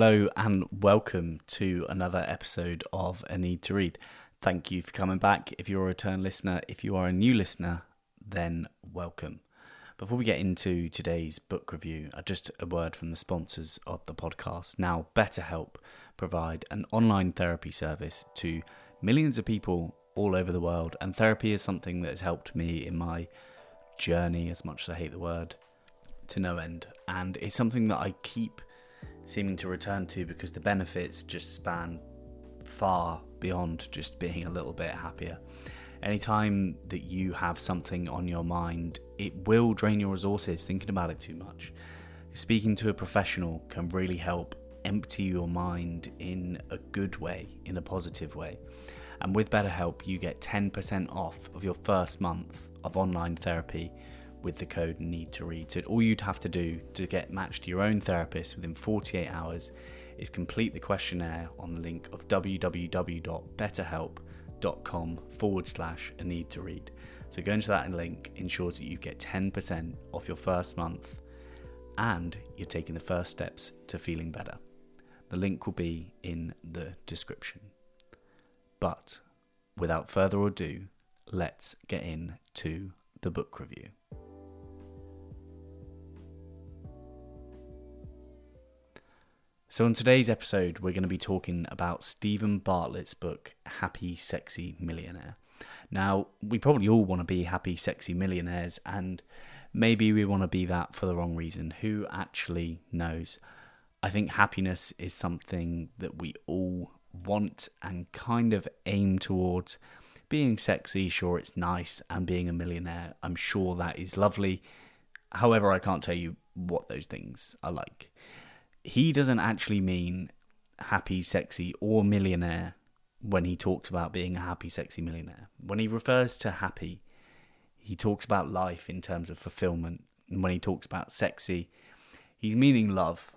Hello and welcome to another episode of A Need to Read. Thank you for coming back. If you're a return listener, if you are a new listener, then welcome. Before we get into today's book review, uh, just a word from the sponsors of the podcast. Now, BetterHelp provide an online therapy service to millions of people all over the world, and therapy is something that has helped me in my journey, as much as I hate the word, to no end. And it's something that I keep seeming to return to because the benefits just span far beyond just being a little bit happier. Anytime that you have something on your mind, it will drain your resources thinking about it too much. Speaking to a professional can really help empty your mind in a good way, in a positive way. And with BetterHelp, you get 10% off of your first month of online therapy with the code need to read. So all you'd have to do to get matched to your own therapist within 48 hours is complete the questionnaire on the link of www.betterhelp.com forward slash a need to read. So going to that link ensures that you get 10% off your first month and you're taking the first steps to feeling better. The link will be in the description. But without further ado, let's get into the book review. So, in today's episode, we're going to be talking about Steven Bartlett's book, Happy Sexy Millionaire. Now, we probably all want to be happy, sexy millionaires, and maybe we want to be that for the wrong reason. Who actually knows? I think happiness is something that we all want and kind of aim towards. Being sexy, sure, it's nice, and being a millionaire, I'm sure that is lovely. However, I can't tell you what those things are like he doesn't actually mean happy, sexy, or millionaire when he talks about being a happy, sexy millionaire. When he refers to happy, he talks about life in terms of fulfillment. And when he talks about sexy, he's meaning love.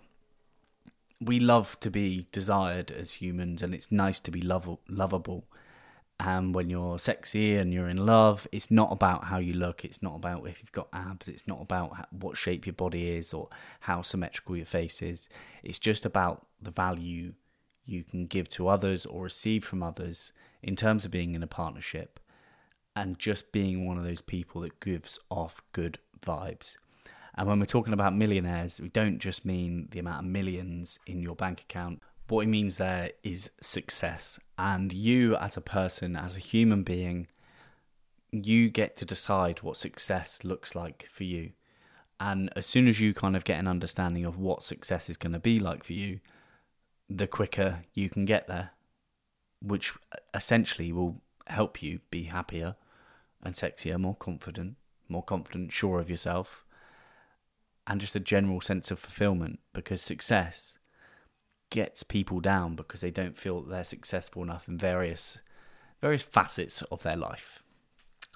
We love to be desired as humans, and it's nice to be lov- lovable and when you're sexy and you're in love, it's not about how you look. It's not about if you've got abs. It's not about what shape your body is or how symmetrical your face is. It's just about the value you can give to others or receive from others in terms of being in a partnership and just being one of those people that gives off good vibes. And when we're talking about millionaires, we don't just mean the amount of millions in your bank account what it means there is success. And you, as a person, as a human being, you get to decide what success looks like for you. And as soon as you kind of get an understanding of what success is going to be like for you, the quicker you can get there, which essentially will help you be happier and sexier, more confident, more confident, sure of yourself, and just a general sense of fulfillment because success gets people down because they don't feel they're successful enough in various various facets of their life.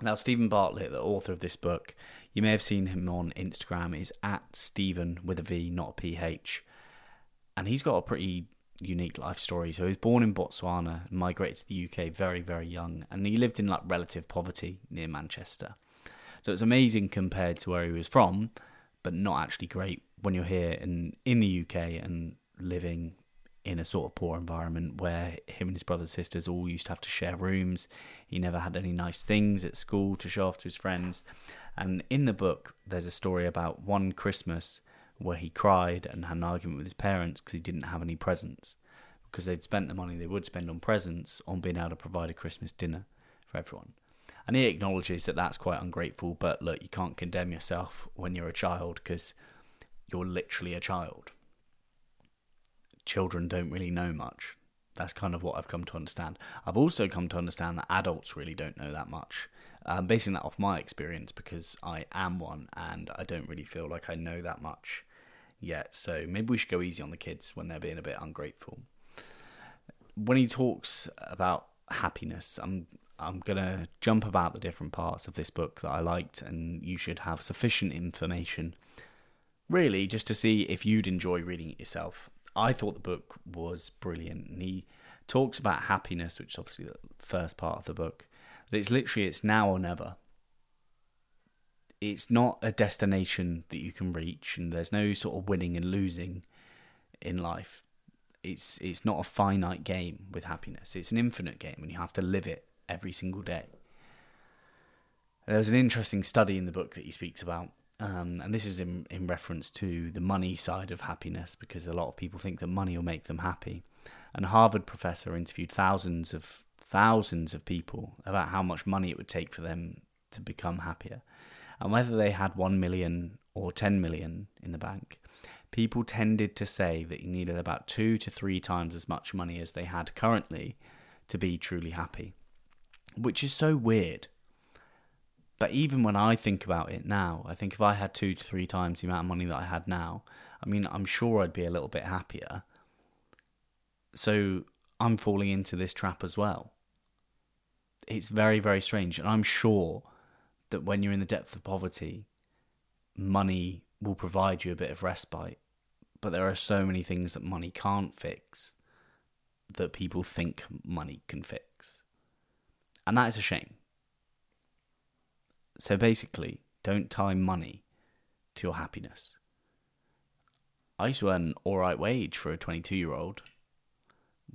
Now, Steven Bartlett, the author of this book, you may have seen him on Instagram, is at Steven with a V, not a PH. And he's got a pretty unique life story. So he was born in Botswana, migrated to the UK very, very young, and he lived in like relative poverty near Manchester. So it's amazing compared to where he was from, but not actually great when you're here in in the UK and living in a sort of poor environment where him and his brothers and sisters all used to have to share rooms. He never had any nice things at school to show off to his friends. And in the book, there's a story about one Christmas where he cried and had an argument with his parents because he didn't have any presents. Because they'd spent the money they would spend on presents on being able to provide a Christmas dinner for everyone. And he acknowledges that that's quite ungrateful, but look, you can't condemn yourself when you're a child because you're literally a child children don't really know much. That's kind of what I've come to understand. I've also come to understand that adults really don't know that much. I'm basing that off my experience because I am one and I don't really feel like I know that much yet. So maybe we should go easy on the kids when they're being a bit ungrateful. When he talks about happiness, I'm I'm gonna jump about the different parts of this book that I liked, and you should have sufficient information, really, just to see if you'd enjoy reading it yourself. I thought the book was brilliant. And he talks about happiness, which is obviously the first part of the book. That it's literally it's now or never. It's not a destination that you can reach, and there's no sort of winning and losing in life. it's it's not a finite game with happiness. It's an infinite game, and you have to live it every single day. There's an interesting study in the book that he speaks about, um, and this is in in reference to the money side of happiness, because a lot of people think that money will make them happy. And a Harvard professor interviewed thousands of thousands of people about how much money it would take for them to become happier, and whether they had one million or ten million in the bank people tended to say that you needed about two to three times as much money as they had currently to be truly happy, which is so weird. But even when I think about it now, I think if I had two to three times the amount of money that I had now, I mean, I'm sure I'd be a little bit happier. So I'm falling into this trap as well. It's very, very strange. And I'm sure that when you're in the depth of poverty, money will provide you a bit of respite. But there are so many things that money can't fix that people think money can fix. And that is a shame. So basically, don't tie money to your happiness. I used to earn an alright wage for a 22 year old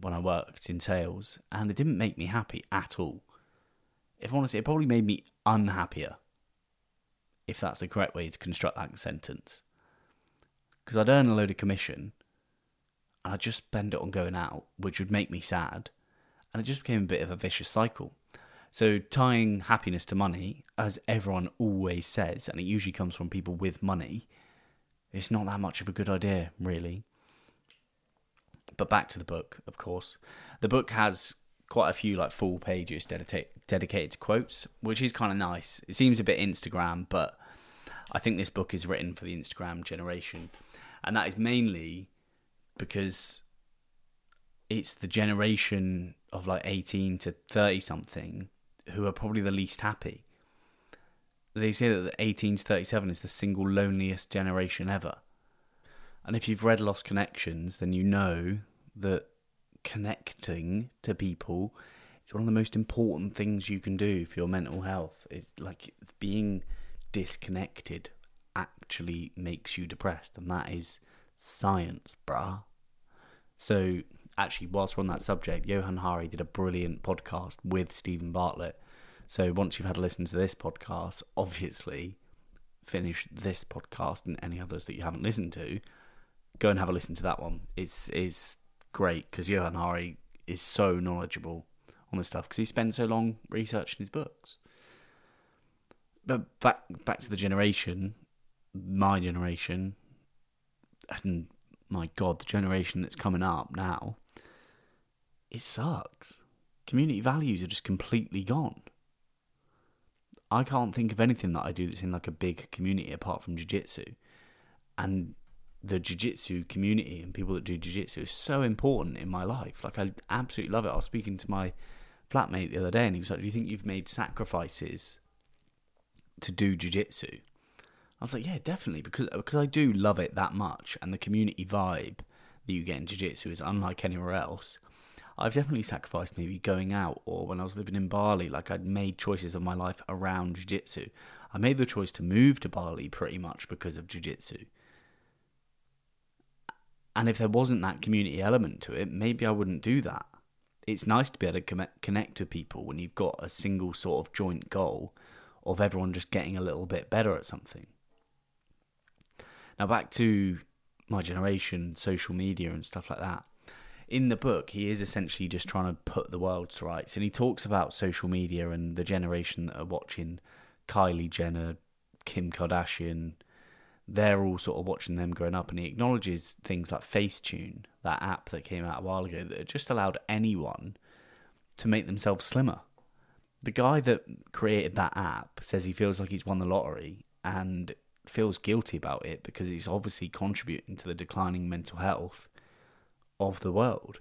when I worked in sales, and it didn't make me happy at all. If I'm honestly, it probably made me unhappier if that's the correct way to construct that sentence. Because I'd earn a load of commission, and I'd just spend it on going out, which would make me sad, and it just became a bit of a vicious cycle. So tying happiness to money, as everyone always says, and it usually comes from people with money, it's not that much of a good idea, really. But back to the book, of course. The book has quite a few like full pages dedicated dedicated to quotes, which is kind of nice. It seems a bit Instagram, but I think this book is written for the Instagram generation, and that is mainly because it's the generation of like 18 to 30 something who are probably the least happy. They say that the 18 to 37 is the single loneliest generation ever. And if you've read Lost Connections, then you know that connecting to people is one of the most important things you can do for your mental health. It's like being disconnected actually makes you depressed, and that is science, bruh. So, actually, whilst we're on that subject, Johann Hari did a brilliant podcast with Steven Bartlett. So, once you've had a listen to this podcast, obviously, finish this podcast and any others that you haven't listened to, go and have a listen to that one. It's it's great because Johann Hari is so knowledgeable on this stuff because he spent so long researching his books. But back back to the generation, my generation, and my God, the generation that's coming up now. It sucks. Community values are just completely gone. I can't think of anything that I do that's in like a big community apart from jiu-jitsu. And the jiu-jitsu community and people that do jiu-jitsu is so important in my life. Like I absolutely love it. I was speaking to my flatmate the other day and he was like, "Do you think you've made sacrifices to do jiu-jitsu?" I was like, "Yeah, definitely because because I do love it that much and the community vibe that you get in jiu-jitsu is unlike anywhere else." I've definitely sacrificed maybe going out or when I was living in Bali, like I'd made choices of my life around jiu-jitsu. I made the choice to move to Bali pretty much because of jiu-jitsu and if there wasn't that community element to it, maybe I wouldn't do that. It's nice to be able to connect with people when you've got a single sort of joint goal of everyone just getting a little bit better at something. Now, back to my generation, social media, and stuff like that. In the book, he is essentially just trying to put the world to rights. And he talks about social media and the generation that are watching Kylie Jenner, Kim Kardashian, they're all sort of watching them growing up, and he acknowledges things like Facetune, that app that came out a while ago, that just allowed anyone to make themselves slimmer. The guy that created that app says he feels like he's won the lottery and feels guilty about it because he's obviously contributing to the declining mental health of the world.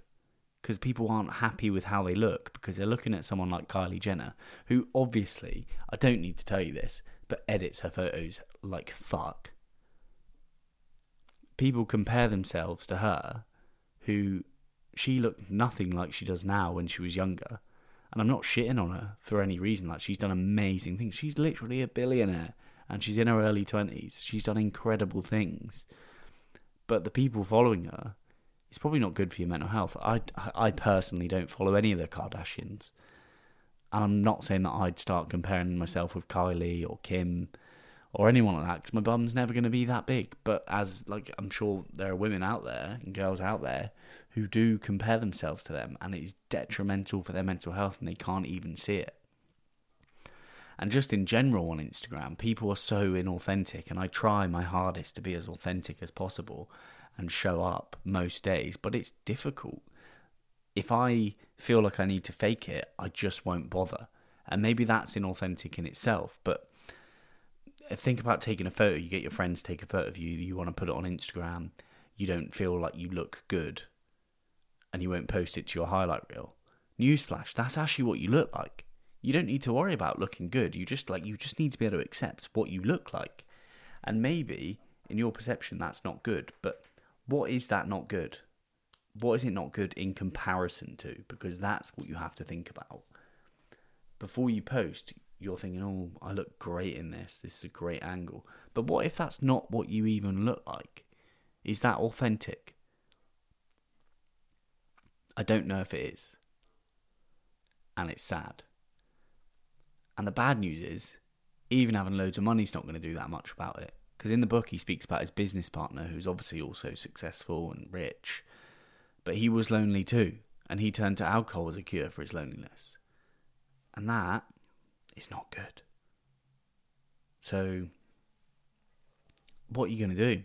Because people aren't happy with how they look because they're looking at someone like Kylie Jenner, who obviously, I don't need to tell you this, but edits her photos like fuck people compare themselves to her, who she looked nothing like she does now when she was younger. And I'm not shitting on her for any reason. Like she's done amazing things. She's literally a billionaire, and she's in her early twenties. She's done incredible things. But the people following her, it's probably not good for your mental health. I, I personally don't follow any of the Kardashians. And I'm not saying that I'd start comparing myself with Kylie or Kim or anyone like that because my bum's never going to be that big. But as like I'm sure there are women out there and girls out there who do compare themselves to them, and it's detrimental for their mental health, and they can't even see it. And just in general on Instagram, people are so inauthentic, and I try my hardest to be as authentic as possible and show up most days, but it's difficult. If I feel like I need to fake it, I just won't bother. And maybe that's inauthentic in itself, but uh, think about taking a photo. You get your friends to take a photo of you, you want to put it on Instagram, you don't feel like you look good, and you won't post it to your highlight reel. Newsflash, that's actually what you look like. You don't need to worry about looking good. You just like you just need to be able to accept what you look like. And maybe in your perception that's not good, but what is that not good? What is it not good in comparison to? Because that's what you have to think about. Before you post, you're thinking, oh, I look great in this. This is a great angle. But what if that's not what you even look like? Is that authentic? I don't know if it is. And it's sad. And the bad news is, even having loads of money is not going to do that much about it. Because in the book, he speaks about his business partner, who's obviously also successful and rich, but he was lonely too, and he turned to alcohol as a cure for his loneliness. And that is not good. So, what are you going to do?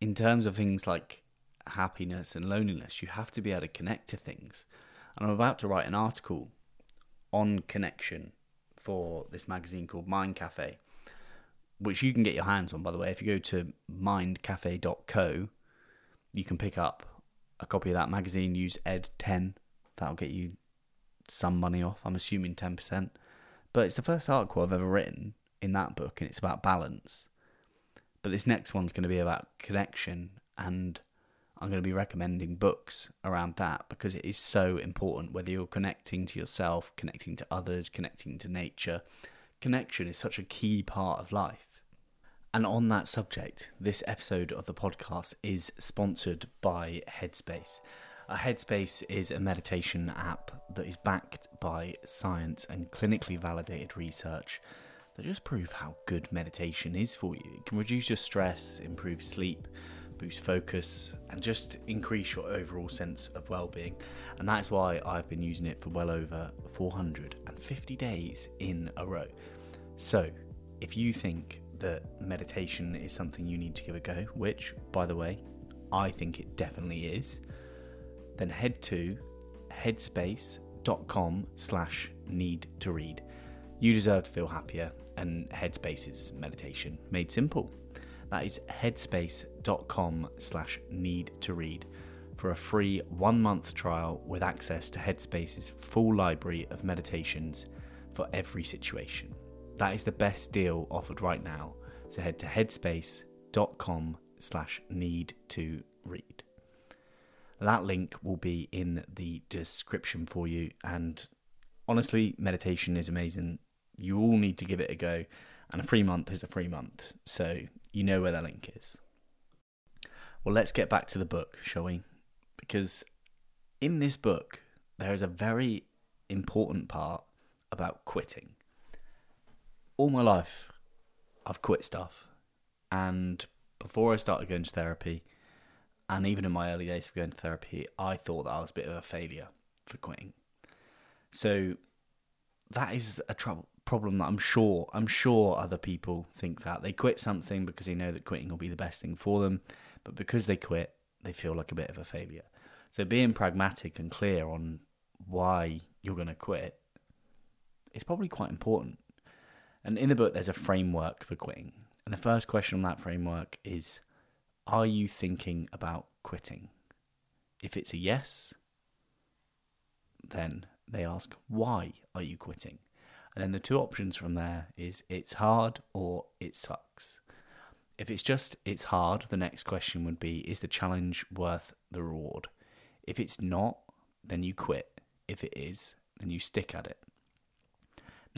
In terms of things like happiness and loneliness, you have to be able to connect to things. And I'm about to write an article on connection for this magazine called Mind Cafe, which you can get your hands on, by the way. If you go to mindcafe.co, you can pick up a copy of that magazine, use Ed10. That'll get you some money off. I'm assuming 10%. But it's the first article I've ever written in that book, and it's about balance. But this next one's going to be about connection and I'm going to be recommending books around that because it is so important whether you're connecting to yourself, connecting to others, connecting to nature. Connection is such a key part of life. And on that subject, this episode of the podcast is sponsored by Headspace. Headspace is a meditation app that is backed by science and clinically validated research that just prove how good meditation is for you. It can reduce your stress, improve sleep, boost focus, and just increase your overall sense of well being. And that's why I've been using it for well over 450 days in a row. So, if you think that meditation is something you need to give a go, which, by the way, I think it definitely is, then head to headspace.com slash need to read. You deserve to feel happier, and Headspace is meditation made simple. That is headspace.com slash need to read for a free one month trial with access to Headspace's full library of meditations for every situation. That is the best deal offered right now. So head to headspace.com slash need to read. That link will be in the description for you. And honestly, meditation is amazing. You all need to give it a go. And a free month is a free month. So you know where the link is. Well, let's get back to the book, shall we? Because in this book, there is a very important part about quitting. All my life, I've quit stuff. And before I started going to therapy, and even in my early days of going to therapy, I thought that I was a bit of a failure for quitting. So that is a trouble problem that I'm sure I'm sure other people think that they quit something because they know that quitting will be the best thing for them, but because they quit, they feel like a bit of a failure. So being pragmatic and clear on why you're going to quit is probably quite important. And in the book, there's a framework for quitting. And the first question on that framework is Are you thinking about quitting? If it's a yes, then they ask, Why are you quitting? And then the two options from there is it's hard or it sucks. If it's just it's hard, the next question would be is the challenge worth the reward? If it's not, then you quit. If it is, then you stick at it.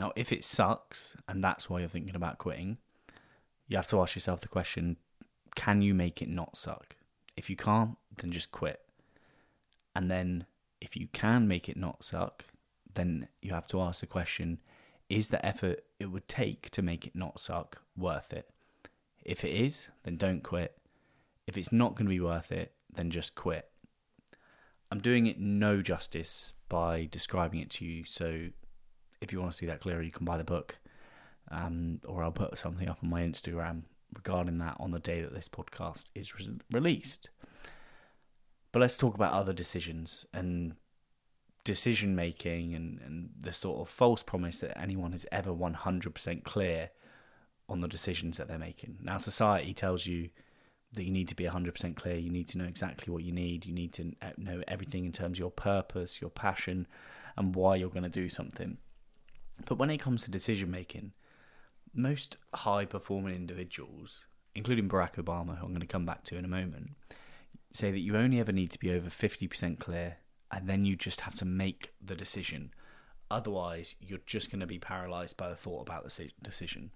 Now, if it sucks and that's why you're thinking about quitting, you have to ask yourself the question can you make it not suck? If you can't, then just quit. And then if you can make it not suck, then you have to ask the question is the effort it would take to make it not suck worth it? If it is, then don't quit. If it's not going to be worth it, then just quit. I'm doing it no justice by describing it to you. So if you want to see that clearer, you can buy the book, um, or I'll put something up on my Instagram regarding that on the day that this podcast is re- released. But let's talk about other decisions and decision making and, and the sort of false promise that anyone is ever 100% clear on the decisions that they're making. Now, society tells you that you need to be 100% clear, you need to know exactly what you need, you need to know everything in terms of your purpose, your passion, and why you're going to do something. But when it comes to decision making, most high performing individuals, including Barack Obama, who I'm going to come back to in a moment, say that you only ever need to be over 50% clear and then you just have to make the decision. Otherwise, you're just going to be paralyzed by the thought about the decision.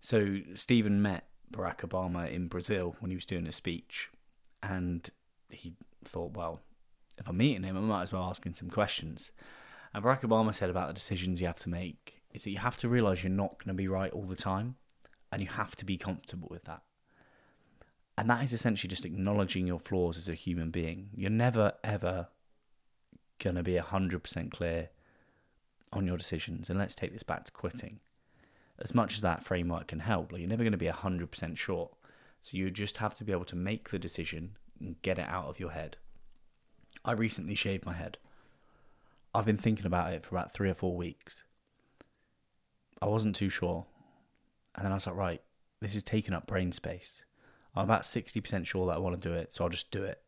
So, Steven met Barack Obama in Brazil when he was doing a speech, and he thought, well, if I'm meeting him, I might as well ask him some questions. And Barack Obama said about the decisions you have to make is that you have to realize you're not going to be right all the time, and you have to be comfortable with that. And that is essentially just acknowledging your flaws as a human being. You're never, ever going to be 100% clear on your decisions. And let's take this back to quitting. As much as that framework can help, like you're never going to be 100% sure. So you just have to be able to make the decision and get it out of your head. I recently shaved my head. I've been thinking about it for about three or four weeks. I wasn't too sure. And then I was like, right, this is taking up brain space. I'm about 60% sure that I want to do it, so I'll just do it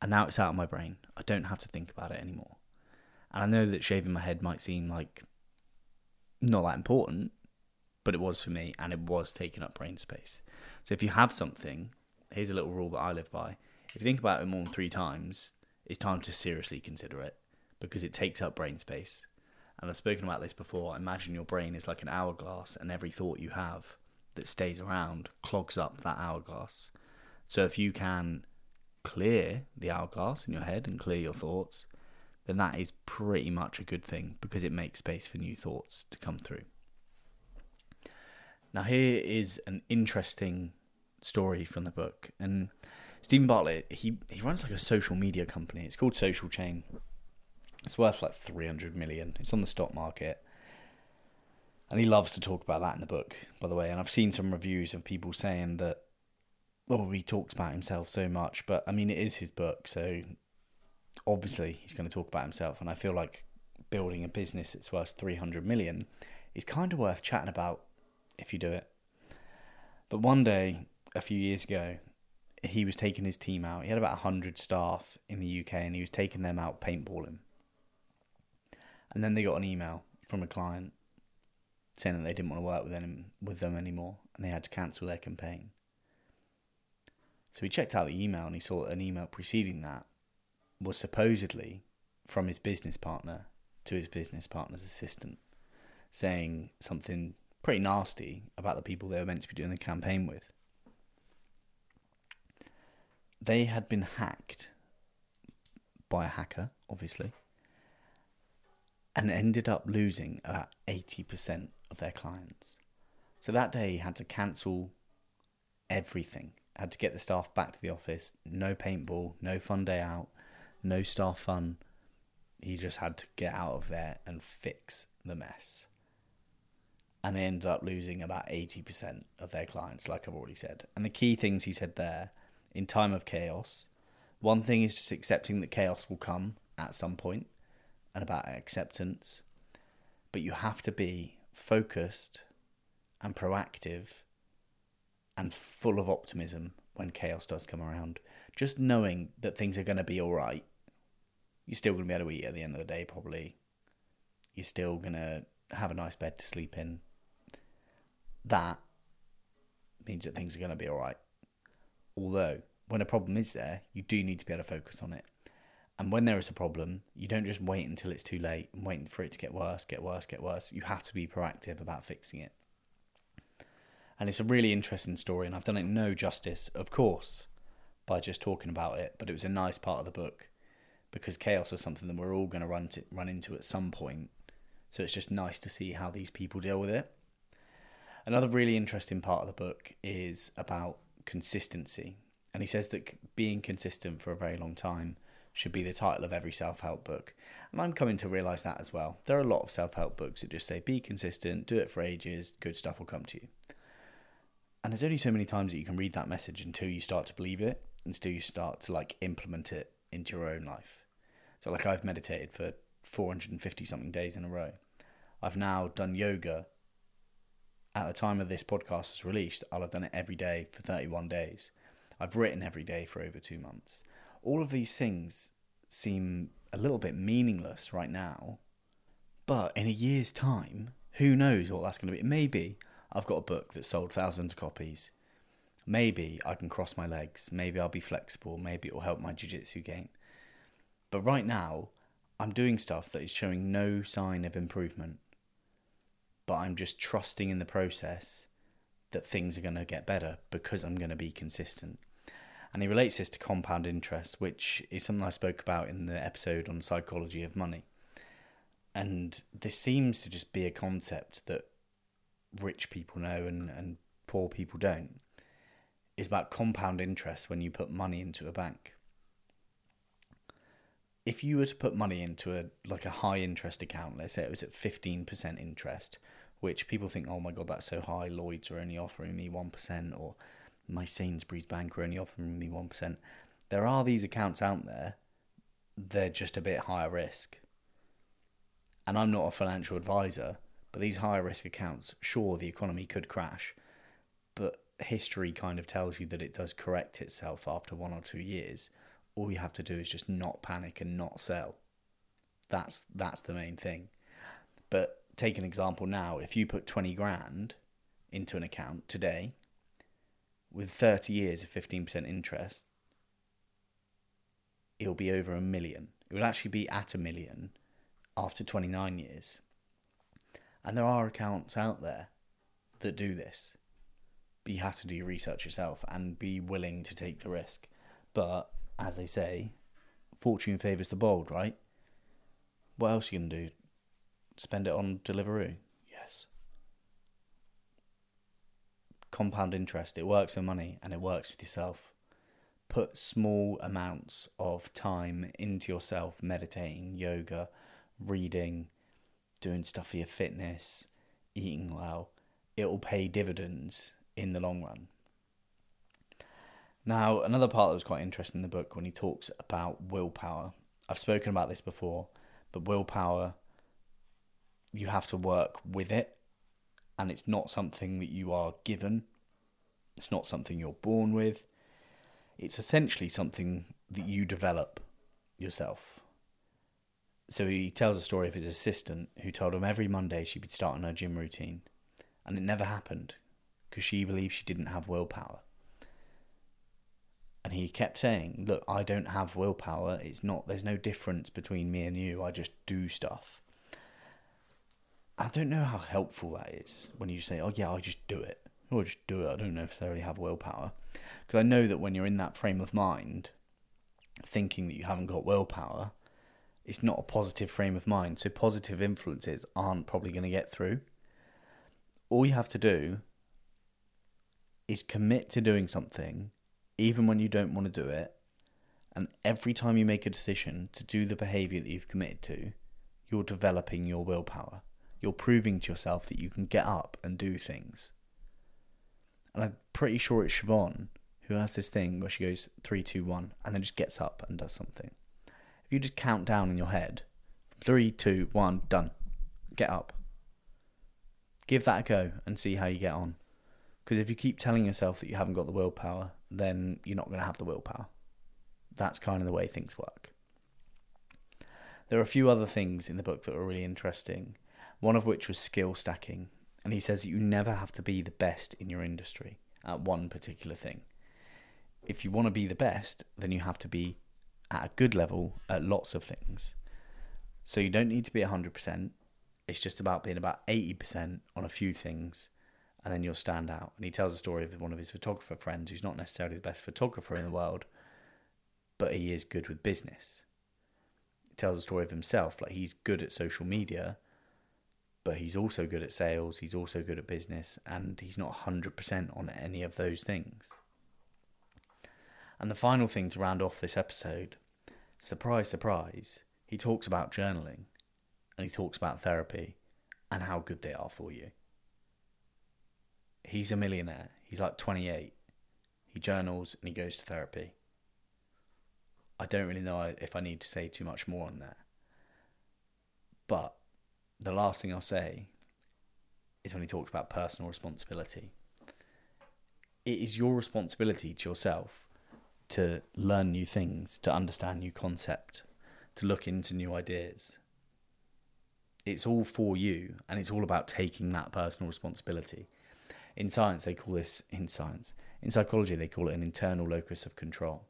and now it's out of my brain. I don't have to think about it anymore. And I know that shaving my head might seem like not that important, but it was for me, and it was taking up brain space. So if you have something, here's a little rule that I live by: if you think about it more than three times, it's time to seriously consider it because it takes up brain space. And I've spoken about this before. Imagine your brain is like an hourglass, and every thought you have that stays around clogs up that hourglass. So if you can clear the hourglass in your head and clear your thoughts, then that is pretty much a good thing because it makes space for new thoughts to come through. Now, here is an interesting story from the book. And Steven Bartlett, he, he runs like a social media company. It's called Social Chain. It's worth like 300 million. It's on the stock market. And he loves to talk about that in the book, by the way. And I've seen some reviews of people saying that well, he talks about himself so much, but I mean, it is his book, so obviously he's going to talk about himself. And I feel like building a business that's worth 300 million is kind of worth chatting about if you do it. But one day, a few years ago, he was taking his team out. He had about 100 staff in the UK and he was taking them out paintballing. And then they got an email from a client saying that they didn't want to work with them, with them anymore and they had to cancel their campaign. So he checked out the email and he saw an email preceding that was supposedly from his business partner to his business partner's assistant, saying something pretty nasty about the people they were meant to be doing the campaign with. They had been hacked by a hacker, obviously, and ended up losing about 80% of their clients. So that day he had to cancel everything had to get the staff back to the office. No paintball, no fun day out, no staff fun. He just had to get out of there and fix the mess. And they ended up losing about 80% of their clients, like I've already said. And the key things he said there in time of chaos one thing is just accepting that chaos will come at some point and about acceptance. But you have to be focused and proactive and full of optimism when chaos does come around. Just knowing that things are going to be all right. You're still going to be able to eat at the end of the day, probably. You're still going to have a nice bed to sleep in. That means that things are going to be all right. Although, when a problem is there, you do need to be able to focus on it. And when there is a problem, you don't just wait until it's too late and wait for it to get worse, get worse, get worse. You have to be proactive about fixing it and it's a really interesting story, and I've done it no justice, of course, by just talking about it, but it was a nice part of the book because chaos is something that we're all going to run to, run into at some point. So it's just nice to see how these people deal with it. Another really interesting part of the book is about consistency. And he says that being consistent for a very long time should be the title of every self help book. And I'm coming to realize that as well. There are a lot of self help books that just say be consistent, do it for ages, good stuff will come to you. And there's only so many times that you can read that message until you start to believe it, until you start to like implement it into your own life. So, like, I've meditated for 450 something days in a row. I've now done yoga. At the time of this podcast is released, I'll have done it every day for 31 days. I've written every day for over two months. All of these things seem a little bit meaningless right now, but in a year's time, who knows what that's going to be? Maybe I've got a book that sold thousands of copies. Maybe I can cross my legs. Maybe I'll be flexible. Maybe it will help my jiu jitsu game. But right now, I'm doing stuff that is showing no sign of improvement. But I'm just trusting in the process that things are going to get better because I'm going to be consistent. And he relates this to compound interest, which is something I spoke about in the episode on psychology of money. And this seems to just be a concept that rich people know and, and poor people don't. Is about compound interest when you put money into a bank if you were to put money into a like a high interest account, let's say it was at fifteen percent interest, which people think, oh my god, that's so high. Lloyd's are only offering me one percent, or my Sainsbury's Bank are only offering me one percent. There are these accounts out there. They're just a bit higher risk. And I'm not a financial advisor, but these higher risk accounts, sure, the economy could crash, but history kind of tells you that it does correct itself after one or two years all you have to do is just not panic and not sell. That's that's the main thing. But take an example now, if you put 20 grand into an account today with 30 years of 15% interest, it'll be over a million. It will actually be at a million after 29 years. And there are accounts out there that do this. But you have to do your research yourself and be willing to take the risk. But as they say, fortune favours the bold, right? What else are you going to do? Spend it on Deliveroo? Yes. Compound interest. It works with money and it works with yourself. Put small amounts of time into yourself, meditating, yoga, reading, doing stuff for your fitness, eating well. It will pay dividends in the long run. Now, another part that was quite interesting in the book when he talks about willpower. I've spoken about this before, but willpower, you have to work with it, and it's not something that you are given. It's not something you're born with. It's essentially something that you develop yourself. So he tells a story of his assistant who told him every Monday she would start on her gym routine, and it never happened because she believed she didn't have willpower and he kept saying, "Look, I don't have willpower. It's not. There's no difference between me and you. I just do stuff." I don't know how helpful that is when you say, "Oh yeah, I just do it." Or just do it. I don't necessarily have willpower because I know that when you're in that frame of mind, thinking that you haven't got willpower, it's not a positive frame of mind. So positive influences aren't probably going to get through. All you have to do is commit to doing something even when you don't want to do it. And every time you make a decision to do the behavior that you've committed to, you're developing your willpower. You're proving to yourself that you can get up and do things. And I'm pretty sure it's Siobhan who has this thing where she goes three, two, one, and then just gets up and does something. If you just count down in your head, three, two, one, done. Get up. Give that a go and see how you get on. Because if you keep telling yourself that you haven't got the willpower, then you're not going to have the willpower. That's kind of the way things work. There are a few other things in the book that are really interesting, one of which was skill stacking. And he says you never have to be the best in your industry at one particular thing. If you want to be the best, then you have to be at a good level at lots of things. So you don't need to be 100%. It's just about being about 80% on a few things and then you'll stand out. And he tells a story of one of his photographer friends who's not necessarily the best photographer in the world, but he is good with business. He tells a story of himself, like he's good at social media, but he's also good at sales, he's also good at business, and he's not 100% on any of those things. And the final thing to round off this episode surprise, surprise, he talks about journaling and he talks about therapy and how good they are for you. He's a millionaire. He's like 28. He journals and he goes to therapy. I don't really know if I need to say too much more on that. But the last thing I'll say is when he talks about personal responsibility. It is your responsibility to yourself to learn new things, to understand new concept, to look into new ideas. It's all for you, and it's all about taking that personal responsibility. In science, they call this, in science, in psychology, they call it an internal locus of control.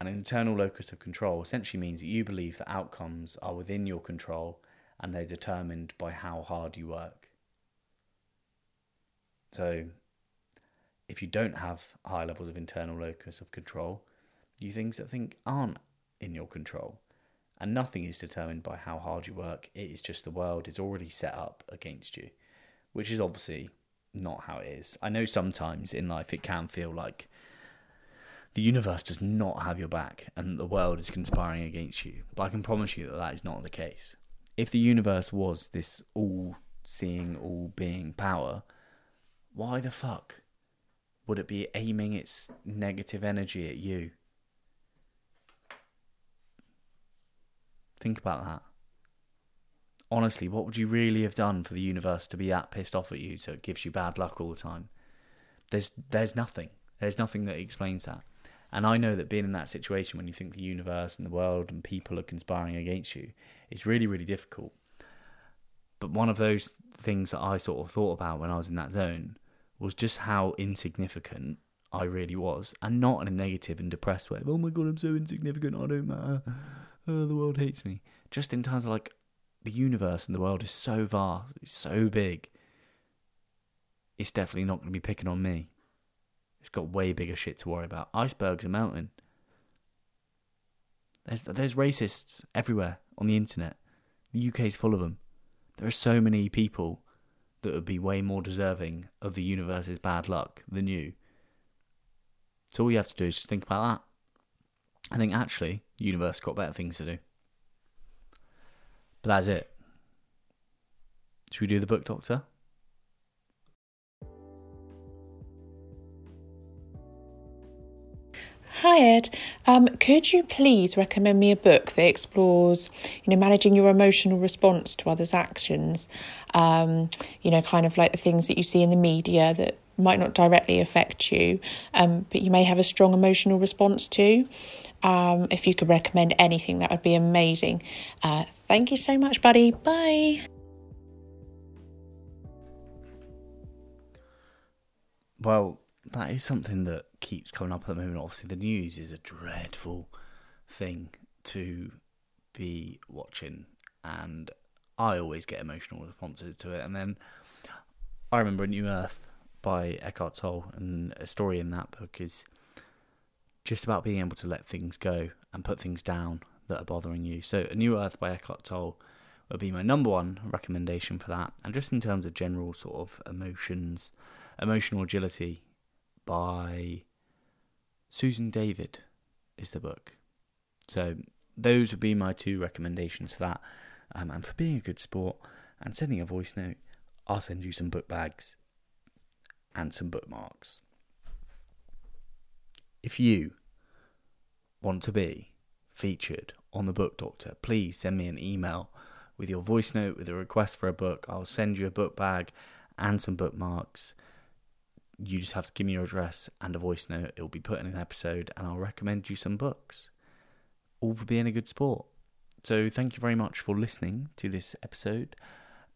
An internal locus of control essentially means that you believe that outcomes are within your control and they're determined by how hard you work. So, if you don't have high levels of internal locus of control, you things that think aren't in your control. And nothing is determined by how hard you work. It is just the world is already set up against you, which is obviously not how it is. I know sometimes in life it can feel like the universe does not have your back and the world is conspiring against you. But I can promise you that that is not the case. If the universe was this all seeing, all being power, why the fuck would it be aiming its negative energy at you? Think about that. Honestly, what would you really have done for the universe to be that pissed off at you so it gives you bad luck all the time? There's there's nothing. There's nothing that explains that. And I know that being in that situation when you think the universe and the world and people are conspiring against you, is really, really difficult. But one of those things that I sort of thought about when I was in that zone was just how insignificant I really was, and not in a negative and depressed way. Oh my god, I'm so insignificant. I don't matter. Oh, the world hates me. Just in terms of like the universe and the world is so vast, it's so big. It's definitely not going to be picking on me. It's got way bigger shit to worry about. Icebergs are melting. There's there's racists everywhere on the internet. The UK's full of them. There are so many people that would be way more deserving of the universe's bad luck than you. So all you have to do is just think about that. I think actually the universe got better things to do. But that's it. Should we do the book doctor? Hi Ed, um, could you please recommend me a book that explores, you know, managing your emotional response to others' actions? Um, you know, kind of like the things that you see in the media that might not directly affect you, um, but you may have a strong emotional response to. Um, if you could recommend anything, that would be amazing. Uh, thank you so much, buddy. Bye. Well, that is something that keeps coming up at the moment. Obviously, the news is a dreadful thing to be watching, and I always get emotional responses to it. And then I remember A New Earth by Eckhart Tolle, and a story in that book is just about being able to let things go and put things down that are bothering you. So, A New Earth by Eckhart Tolle would be my number one recommendation for that. And just in terms of general sort of emotions, emotional agility by Susan David is the book. So those would be my two recommendations for that. Um, and for being a good sport and sending a voice note, I'll send you some book bags and some bookmarks. If you want to be featured on the Book Doctor, please send me an email with your voice note with a request for a book. I'll send you a book bag and some bookmarks you just have to give me your address and a voice note. It will be put in an episode, and I'll recommend you some books. All for being a good sport. So, thank you very much for listening to this episode.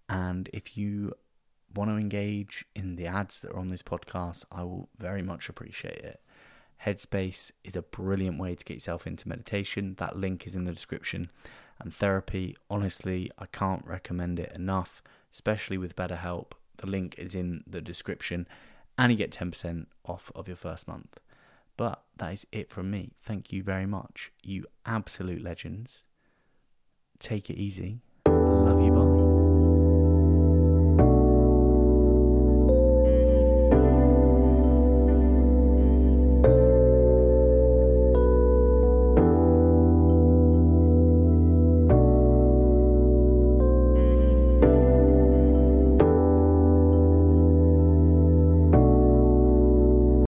And if you want to engage in the ads that are on this podcast, I will very much appreciate it. Headspace is a brilliant way to get yourself into meditation. That link is in the description. And therapy, honestly, I can't recommend it enough, especially with BetterHelp. The link is in the description and you get 10% off of your first month. But that is it from me. Thank you very much. You absolute legends. Take it easy. Love you, bye.